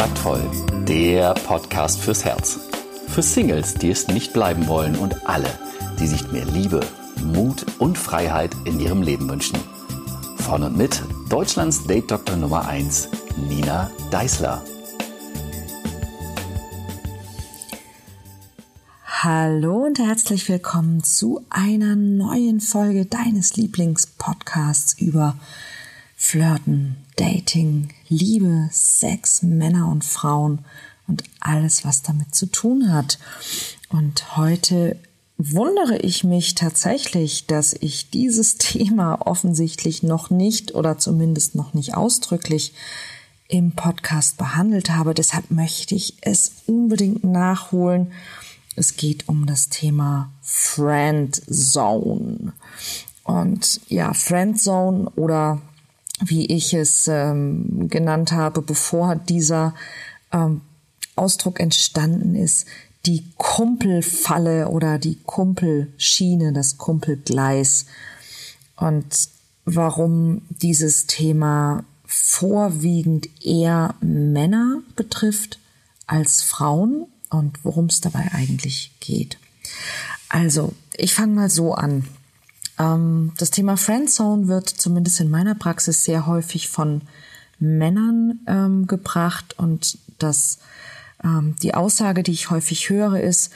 Kontaktvoll, der Podcast fürs Herz. Für Singles, die es nicht bleiben wollen und alle, die sich mehr Liebe, Mut und Freiheit in ihrem Leben wünschen. Von und mit Deutschlands Date Doktor Nummer 1, Nina Deißler. Hallo und herzlich willkommen zu einer neuen Folge deines Lieblingspodcasts über Flirten, Dating, Liebe, Sex, Männer und Frauen und alles, was damit zu tun hat. Und heute wundere ich mich tatsächlich, dass ich dieses Thema offensichtlich noch nicht oder zumindest noch nicht ausdrücklich im Podcast behandelt habe. Deshalb möchte ich es unbedingt nachholen. Es geht um das Thema Friend Zone. Und ja, Friend Zone oder wie ich es ähm, genannt habe, bevor dieser ähm, Ausdruck entstanden ist, die Kumpelfalle oder die Kumpelschiene, das Kumpelgleis. Und warum dieses Thema vorwiegend eher Männer betrifft als Frauen und worum es dabei eigentlich geht. Also, ich fange mal so an. Ähm, das Thema Friendzone wird zumindest in meiner Praxis sehr häufig von Männern ähm, gebracht und das ähm, die Aussage, die ich häufig höre, ist,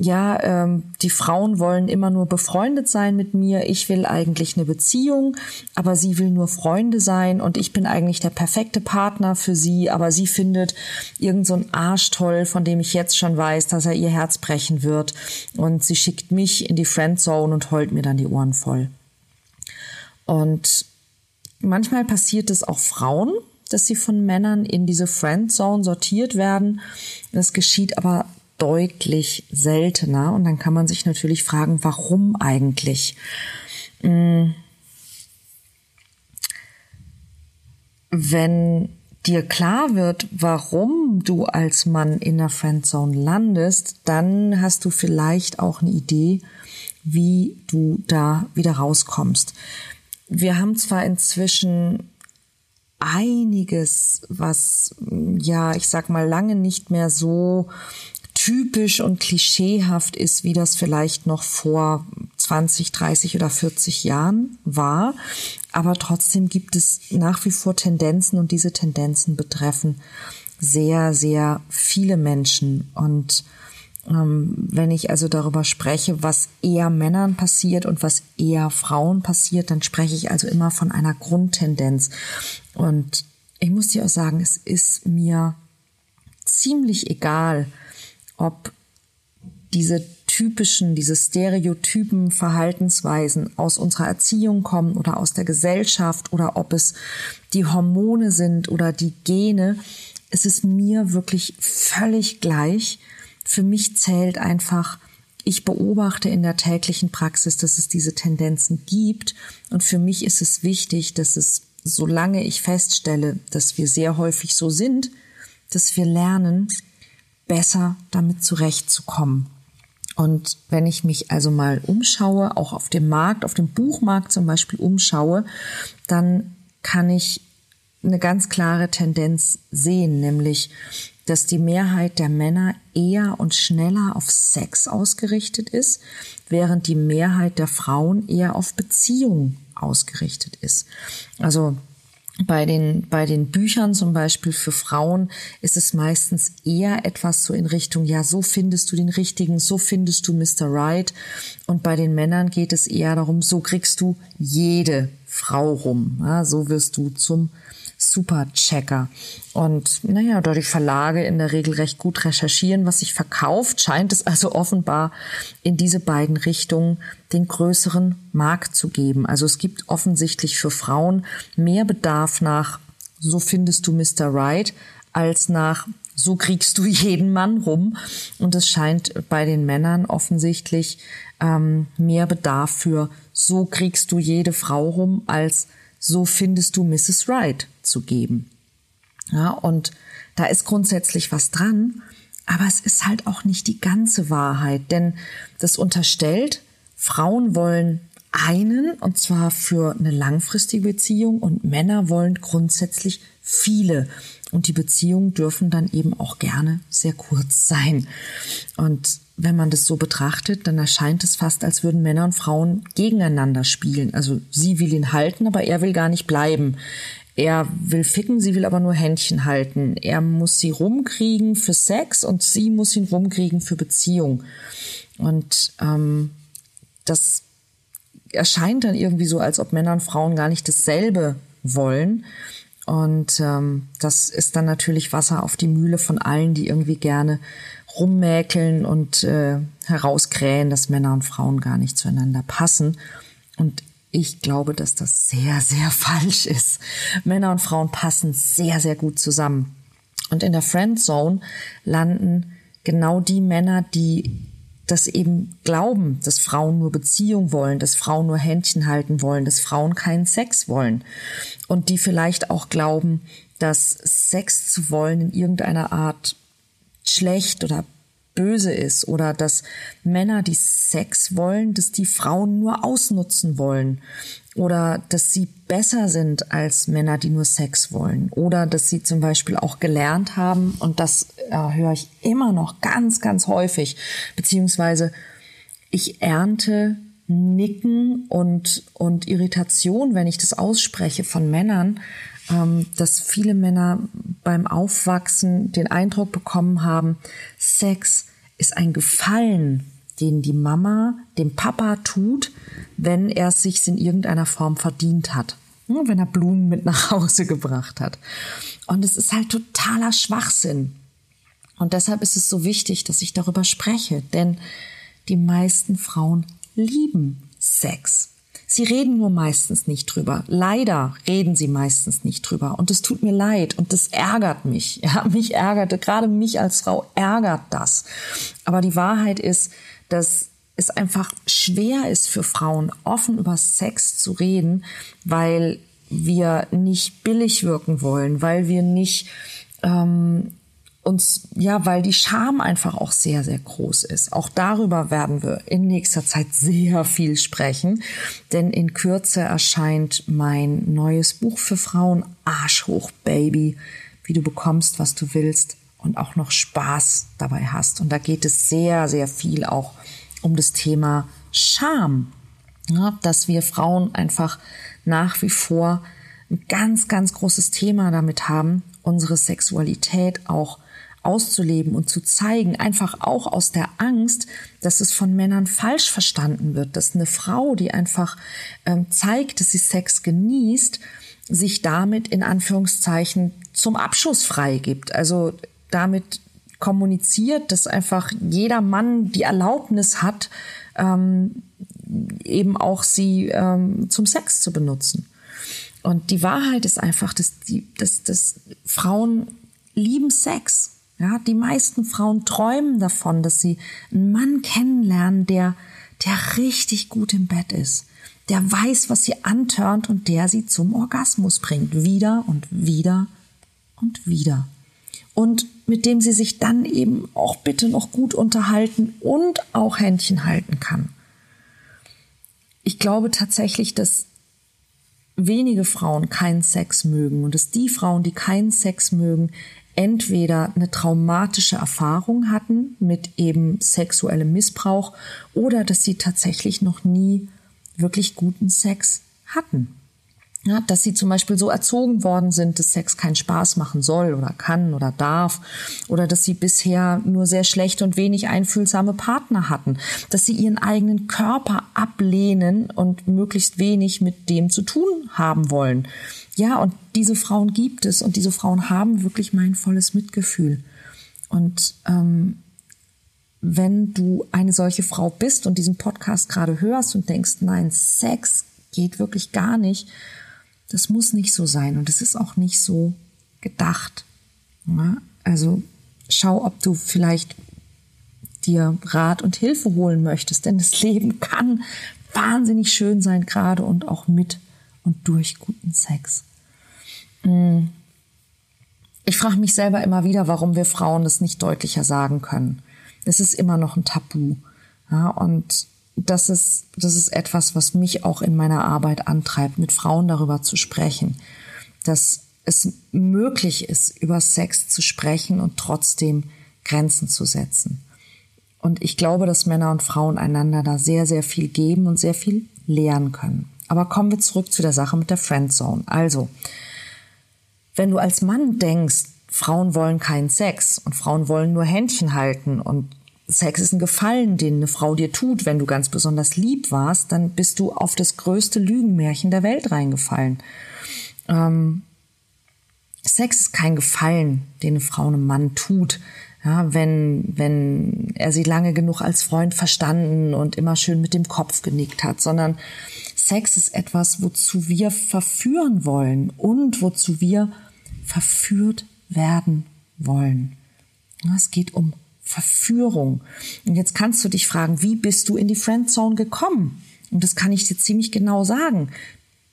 ja, ähm, die Frauen wollen immer nur befreundet sein mit mir, ich will eigentlich eine Beziehung, aber sie will nur Freunde sein und ich bin eigentlich der perfekte Partner für sie, aber sie findet irgend so ein Arsch toll, von dem ich jetzt schon weiß, dass er ihr Herz brechen wird. Und sie schickt mich in die Friendzone und heult mir dann die Ohren voll. Und manchmal passiert es auch Frauen, dass sie von Männern in diese Friendzone sortiert werden. Das geschieht aber deutlich seltener. Und dann kann man sich natürlich fragen, warum eigentlich? Hm. Wenn dir klar wird, warum du als Mann in der Friendzone landest, dann hast du vielleicht auch eine Idee, wie du da wieder rauskommst. Wir haben zwar inzwischen einiges, was ja, ich sag mal, lange nicht mehr so typisch und klischeehaft ist, wie das vielleicht noch vor 20, 30 oder 40 Jahren war. Aber trotzdem gibt es nach wie vor Tendenzen und diese Tendenzen betreffen sehr, sehr viele Menschen. Und wenn ich also darüber spreche, was eher Männern passiert und was eher Frauen passiert, dann spreche ich also immer von einer Grundtendenz. Und ich muss dir auch sagen, es ist mir ziemlich egal, ob diese typischen, diese stereotypen Verhaltensweisen aus unserer Erziehung kommen oder aus der Gesellschaft oder ob es die Hormone sind oder die Gene. Es ist mir wirklich völlig gleich. Für mich zählt einfach, ich beobachte in der täglichen Praxis, dass es diese Tendenzen gibt. Und für mich ist es wichtig, dass es, solange ich feststelle, dass wir sehr häufig so sind, dass wir lernen, besser damit zurechtzukommen. Und wenn ich mich also mal umschaue, auch auf dem Markt, auf dem Buchmarkt zum Beispiel umschaue, dann kann ich eine ganz klare Tendenz sehen, nämlich, dass die Mehrheit der Männer eher und schneller auf Sex ausgerichtet ist, während die Mehrheit der Frauen eher auf Beziehung ausgerichtet ist. Also bei den, bei den Büchern zum Beispiel für Frauen ist es meistens eher etwas so in Richtung, ja, so findest du den richtigen, so findest du Mr. Right. Und bei den Männern geht es eher darum, so kriegst du jede Frau rum. Ja, so wirst du zum Superchecker. Und naja, da die Verlage in der Regel recht gut recherchieren, was sich verkauft, scheint es also offenbar in diese beiden Richtungen den größeren Markt zu geben. Also es gibt offensichtlich für Frauen mehr Bedarf nach, so findest du Mr. Right, als nach, so kriegst du jeden Mann rum. Und es scheint bei den Männern offensichtlich ähm, mehr Bedarf für, so kriegst du jede Frau rum, als so findest du Mrs. Right geben. Ja, und da ist grundsätzlich was dran, aber es ist halt auch nicht die ganze Wahrheit, denn das unterstellt, Frauen wollen einen, und zwar für eine langfristige Beziehung, und Männer wollen grundsätzlich viele. Und die Beziehungen dürfen dann eben auch gerne sehr kurz sein. Und wenn man das so betrachtet, dann erscheint es fast, als würden Männer und Frauen gegeneinander spielen. Also sie will ihn halten, aber er will gar nicht bleiben. Er will ficken, sie will aber nur Händchen halten. Er muss sie rumkriegen für Sex und sie muss ihn rumkriegen für Beziehung. Und ähm, das erscheint dann irgendwie so, als ob Männer und Frauen gar nicht dasselbe wollen. Und ähm, das ist dann natürlich Wasser auf die Mühle von allen, die irgendwie gerne rummäkeln und äh, herauskrähen, dass Männer und Frauen gar nicht zueinander passen. Und ich glaube, dass das sehr, sehr falsch ist. Männer und Frauen passen sehr, sehr gut zusammen. Und in der Friendzone landen genau die Männer, die das eben glauben, dass Frauen nur Beziehung wollen, dass Frauen nur Händchen halten wollen, dass Frauen keinen Sex wollen. Und die vielleicht auch glauben, dass Sex zu wollen in irgendeiner Art schlecht oder böse ist oder dass Männer, die Sex wollen, dass die Frauen nur ausnutzen wollen oder dass sie besser sind als Männer, die nur Sex wollen oder dass sie zum Beispiel auch gelernt haben und das äh, höre ich immer noch ganz, ganz häufig, beziehungsweise ich ernte Nicken und, und Irritation, wenn ich das ausspreche von Männern, dass viele Männer beim Aufwachsen den Eindruck bekommen haben, Sex ist ein Gefallen, den die Mama dem Papa tut, wenn er es sich in irgendeiner Form verdient hat. Wenn er Blumen mit nach Hause gebracht hat. Und es ist halt totaler Schwachsinn. Und deshalb ist es so wichtig, dass ich darüber spreche, denn die meisten Frauen lieben Sex. Sie reden nur meistens nicht drüber. Leider reden sie meistens nicht drüber. Und es tut mir leid und das ärgert mich. Ja, mich ärgerte, gerade mich als Frau ärgert das. Aber die Wahrheit ist, dass es einfach schwer ist für Frauen, offen über Sex zu reden, weil wir nicht billig wirken wollen, weil wir nicht ähm, uns, ja, weil die Scham einfach auch sehr, sehr groß ist. Auch darüber werden wir in nächster Zeit sehr viel sprechen, denn in Kürze erscheint mein neues Buch für Frauen, Arsch hoch, Baby, wie du bekommst, was du willst und auch noch Spaß dabei hast. Und da geht es sehr, sehr viel auch um das Thema Scham, ja, dass wir Frauen einfach nach wie vor ein ganz, ganz großes Thema damit haben, unsere Sexualität auch auszuleben und zu zeigen, einfach auch aus der Angst, dass es von Männern falsch verstanden wird, dass eine Frau, die einfach ähm, zeigt, dass sie Sex genießt, sich damit in Anführungszeichen zum Abschuss freigibt. Also damit kommuniziert, dass einfach jeder Mann die Erlaubnis hat, ähm, eben auch sie ähm, zum Sex zu benutzen. Und die Wahrheit ist einfach, dass, die, dass, dass Frauen lieben Sex. Ja, die meisten Frauen träumen davon, dass sie einen Mann kennenlernen, der, der richtig gut im Bett ist, der weiß, was sie antörnt und der sie zum Orgasmus bringt. Wieder und wieder und wieder. Und mit dem sie sich dann eben auch bitte noch gut unterhalten und auch Händchen halten kann. Ich glaube tatsächlich, dass wenige Frauen keinen Sex mögen und dass die Frauen, die keinen Sex mögen, entweder eine traumatische Erfahrung hatten mit eben sexuellem Missbrauch oder dass sie tatsächlich noch nie wirklich guten Sex hatten. Ja, dass sie zum Beispiel so erzogen worden sind, dass Sex keinen Spaß machen soll oder kann oder darf. Oder dass sie bisher nur sehr schlechte und wenig einfühlsame Partner hatten. Dass sie ihren eigenen Körper ablehnen und möglichst wenig mit dem zu tun haben wollen. Ja, und diese Frauen gibt es und diese Frauen haben wirklich mein volles Mitgefühl. Und ähm, wenn du eine solche Frau bist und diesen Podcast gerade hörst und denkst, nein, Sex geht wirklich gar nicht, das muss nicht so sein und es ist auch nicht so gedacht. Ja? Also schau, ob du vielleicht dir Rat und Hilfe holen möchtest, denn das Leben kann wahnsinnig schön sein, gerade und auch mit und durch guten Sex. Ich frage mich selber immer wieder, warum wir Frauen das nicht deutlicher sagen können. Es ist immer noch ein Tabu. Ja, und das ist, das ist etwas, was mich auch in meiner Arbeit antreibt, mit Frauen darüber zu sprechen, dass es möglich ist, über Sex zu sprechen und trotzdem Grenzen zu setzen. Und ich glaube, dass Männer und Frauen einander da sehr, sehr viel geben und sehr viel lernen können. Aber kommen wir zurück zu der Sache mit der Friendzone. Also, wenn du als Mann denkst, Frauen wollen keinen Sex und Frauen wollen nur Händchen halten und Sex ist ein Gefallen, den eine Frau dir tut, wenn du ganz besonders lieb warst, dann bist du auf das größte Lügenmärchen der Welt reingefallen. Ähm, Sex ist kein Gefallen, den eine Frau einem Mann tut. Ja, wenn, wenn er sie lange genug als Freund verstanden und immer schön mit dem Kopf genickt hat, sondern Sex ist etwas, wozu wir verführen wollen und wozu wir verführt werden wollen. Es geht um Verführung. Und jetzt kannst du dich fragen, wie bist du in die Friendzone gekommen? Und das kann ich dir ziemlich genau sagen.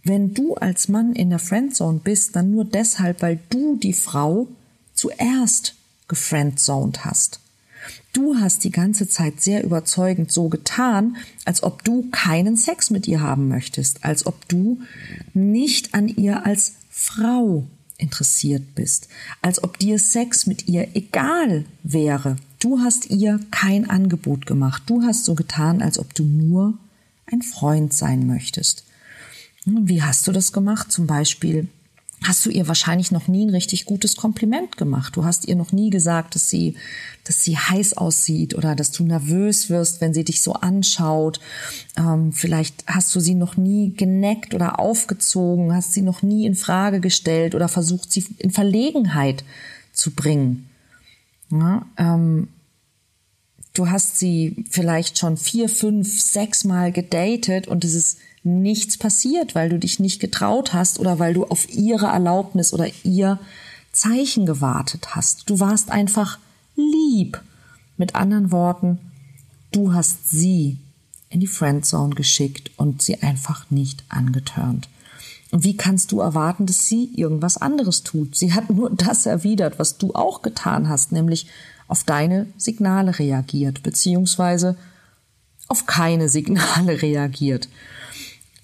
Wenn du als Mann in der Friendzone bist, dann nur deshalb, weil du die Frau zuerst gefriendzoned hast. Du hast die ganze Zeit sehr überzeugend so getan, als ob du keinen Sex mit ihr haben möchtest, als ob du nicht an ihr als Frau interessiert bist, als ob dir Sex mit ihr egal wäre. Du hast ihr kein Angebot gemacht. Du hast so getan, als ob du nur ein Freund sein möchtest. Wie hast du das gemacht? Zum Beispiel hast du ihr wahrscheinlich noch nie ein richtig gutes Kompliment gemacht. Du hast ihr noch nie gesagt, dass sie, dass sie heiß aussieht oder dass du nervös wirst, wenn sie dich so anschaut. Ähm, vielleicht hast du sie noch nie geneckt oder aufgezogen, hast sie noch nie in Frage gestellt oder versucht, sie in Verlegenheit zu bringen. Ja, ähm, du hast sie vielleicht schon vier, fünf, sechs Mal gedatet und es ist nichts passiert, weil du dich nicht getraut hast oder weil du auf ihre Erlaubnis oder ihr Zeichen gewartet hast. Du warst einfach lieb. Mit anderen Worten, du hast sie in die Friendzone geschickt und sie einfach nicht angetörnt. Und wie kannst du erwarten, dass sie irgendwas anderes tut? Sie hat nur das erwidert, was du auch getan hast, nämlich auf deine Signale reagiert, beziehungsweise auf keine Signale reagiert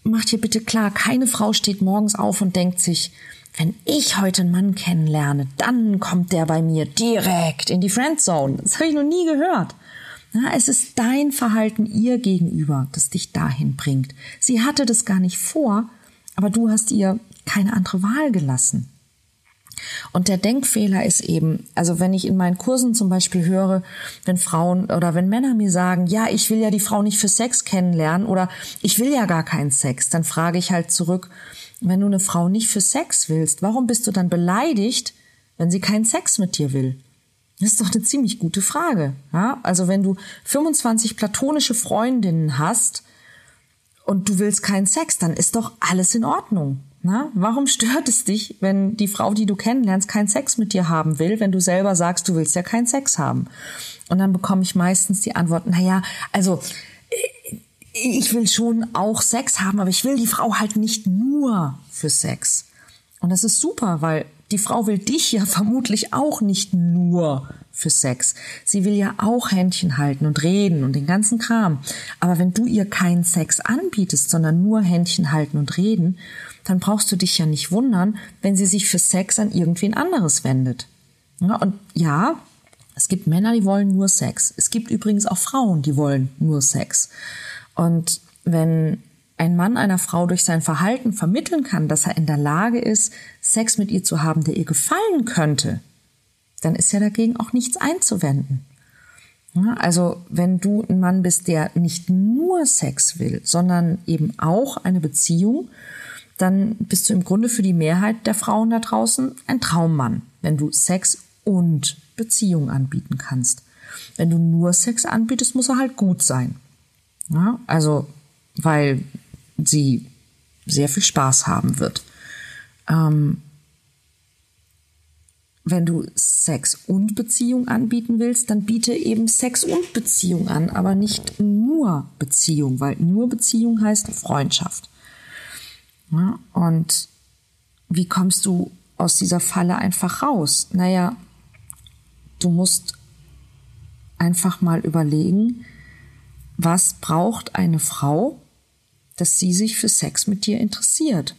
mach dir bitte klar, keine Frau steht morgens auf und denkt sich, wenn ich heute einen Mann kennenlerne, dann kommt der bei mir direkt in die Friendzone. Das habe ich noch nie gehört. Na, es ist dein Verhalten ihr gegenüber, das dich dahin bringt. Sie hatte das gar nicht vor, aber du hast ihr keine andere Wahl gelassen. Und der Denkfehler ist eben, also wenn ich in meinen Kursen zum Beispiel höre, wenn Frauen oder wenn Männer mir sagen, ja, ich will ja die Frau nicht für Sex kennenlernen oder ich will ja gar keinen Sex, dann frage ich halt zurück, wenn du eine Frau nicht für Sex willst, warum bist du dann beleidigt, wenn sie keinen Sex mit dir will? Das ist doch eine ziemlich gute Frage. Ja? Also wenn du 25 platonische Freundinnen hast und du willst keinen Sex, dann ist doch alles in Ordnung. Na, warum stört es dich, wenn die Frau, die du kennenlernst, keinen Sex mit dir haben will, wenn du selber sagst, du willst ja keinen Sex haben? Und dann bekomme ich meistens die Antwort, na ja, also äh, ich will schon auch Sex haben, aber ich will die Frau halt nicht nur für Sex. Und das ist super, weil die Frau will dich ja vermutlich auch nicht nur für Sex. Sie will ja auch Händchen halten und reden und den ganzen Kram. Aber wenn du ihr keinen Sex anbietest, sondern nur Händchen halten und reden, dann brauchst du dich ja nicht wundern, wenn sie sich für Sex an irgendwen anderes wendet. Ja, und ja, es gibt Männer, die wollen nur Sex. Es gibt übrigens auch Frauen, die wollen nur Sex. Und wenn ein Mann einer Frau durch sein Verhalten vermitteln kann, dass er in der Lage ist, Sex mit ihr zu haben, der ihr gefallen könnte, dann ist ja dagegen auch nichts einzuwenden. Also wenn du ein Mann bist, der nicht nur Sex will, sondern eben auch eine Beziehung, dann bist du im Grunde für die Mehrheit der Frauen da draußen ein Traummann, wenn du Sex und Beziehung anbieten kannst. Wenn du nur Sex anbietest, muss er halt gut sein. Ja, also, weil sie sehr viel Spaß haben wird. Ähm, wenn du Sex und Beziehung anbieten willst, dann biete eben Sex und Beziehung an, aber nicht nur Beziehung, weil nur Beziehung heißt Freundschaft. Ja, und wie kommst du aus dieser Falle einfach raus? Naja, du musst einfach mal überlegen, was braucht eine Frau, dass sie sich für Sex mit dir interessiert?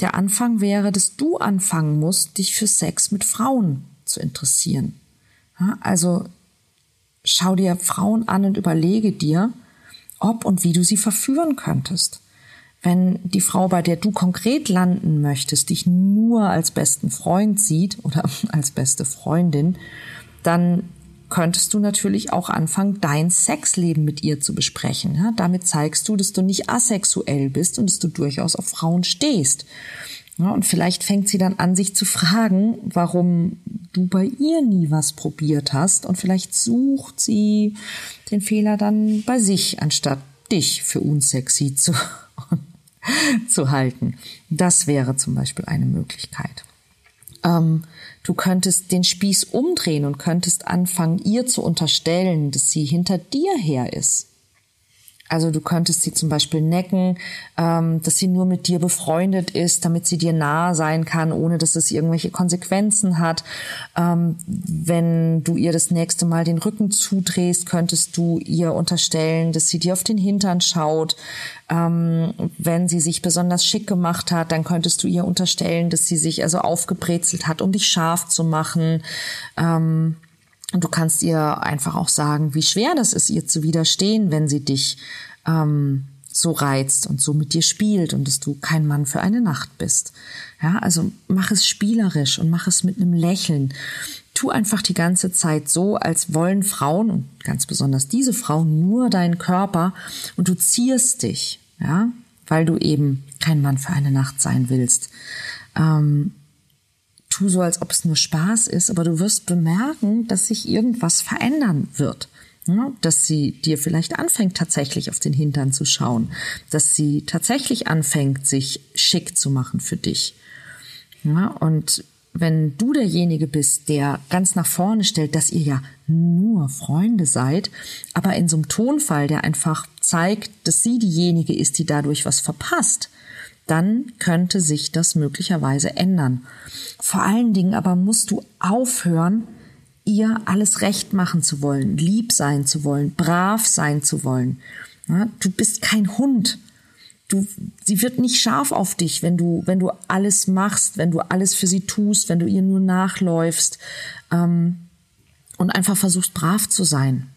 Der Anfang wäre, dass du anfangen musst, dich für Sex mit Frauen zu interessieren. Also schau dir Frauen an und überlege dir, ob und wie du sie verführen könntest. Wenn die Frau, bei der du konkret landen möchtest, dich nur als besten Freund sieht oder als beste Freundin, dann könntest du natürlich auch anfangen, dein Sexleben mit ihr zu besprechen. Ja, damit zeigst du, dass du nicht asexuell bist und dass du durchaus auf Frauen stehst. Ja, und vielleicht fängt sie dann an, sich zu fragen, warum du bei ihr nie was probiert hast. Und vielleicht sucht sie den Fehler dann bei sich, anstatt dich für unsexy zu, zu halten. Das wäre zum Beispiel eine Möglichkeit. Ähm, Du könntest den Spieß umdrehen und könntest anfangen, ihr zu unterstellen, dass sie hinter dir her ist. Also du könntest sie zum Beispiel necken, ähm, dass sie nur mit dir befreundet ist, damit sie dir nahe sein kann, ohne dass es irgendwelche Konsequenzen hat. Ähm, wenn du ihr das nächste Mal den Rücken zudrehst, könntest du ihr unterstellen, dass sie dir auf den Hintern schaut. Ähm, wenn sie sich besonders schick gemacht hat, dann könntest du ihr unterstellen, dass sie sich also aufgebrezelt hat, um dich scharf zu machen. Ähm, und du kannst ihr einfach auch sagen, wie schwer das ist, ihr zu widerstehen, wenn sie dich ähm, so reizt und so mit dir spielt und dass du kein Mann für eine Nacht bist. Ja, also mach es spielerisch und mach es mit einem Lächeln. Tu einfach die ganze Zeit so, als wollen Frauen und ganz besonders diese Frau nur deinen Körper und du zierst dich, ja, weil du eben kein Mann für eine Nacht sein willst. Ähm, tu so, als ob es nur Spaß ist, aber du wirst bemerken, dass sich irgendwas verändern wird. Dass sie dir vielleicht anfängt, tatsächlich auf den Hintern zu schauen, dass sie tatsächlich anfängt, sich schick zu machen für dich. Und wenn du derjenige bist, der ganz nach vorne stellt, dass ihr ja nur Freunde seid, aber in so einem Tonfall, der einfach zeigt, dass sie diejenige ist, die dadurch was verpasst, dann könnte sich das möglicherweise ändern. Vor allen Dingen aber musst du aufhören, ihr alles recht machen zu wollen, lieb sein zu wollen, brav sein zu wollen. Du bist kein Hund. Du, sie wird nicht scharf auf dich, wenn du, wenn du alles machst, wenn du alles für sie tust, wenn du ihr nur nachläufst ähm, und einfach versuchst brav zu sein.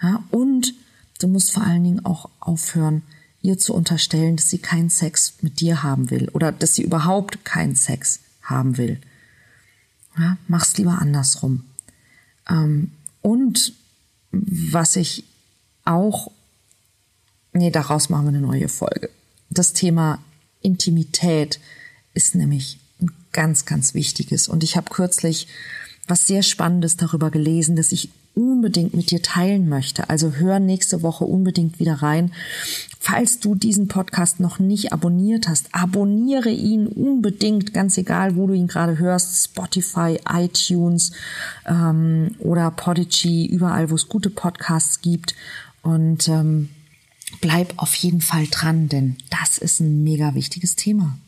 Ja, und du musst vor allen Dingen auch aufhören, ihr zu unterstellen, dass sie keinen Sex mit dir haben will oder dass sie überhaupt keinen Sex haben will. Ja, mach's lieber andersrum. Ähm, und was ich auch, nee, daraus machen wir eine neue Folge. Das Thema Intimität ist nämlich ein ganz, ganz wichtiges. Und ich habe kürzlich was sehr Spannendes darüber gelesen, dass ich unbedingt mit dir teilen möchte. Also hör nächste Woche unbedingt wieder rein. Falls du diesen Podcast noch nicht abonniert hast, abonniere ihn unbedingt, ganz egal, wo du ihn gerade hörst, Spotify, iTunes ähm, oder Podigy, überall, wo es gute Podcasts gibt. Und ähm, bleib auf jeden Fall dran, denn das ist ein mega wichtiges Thema.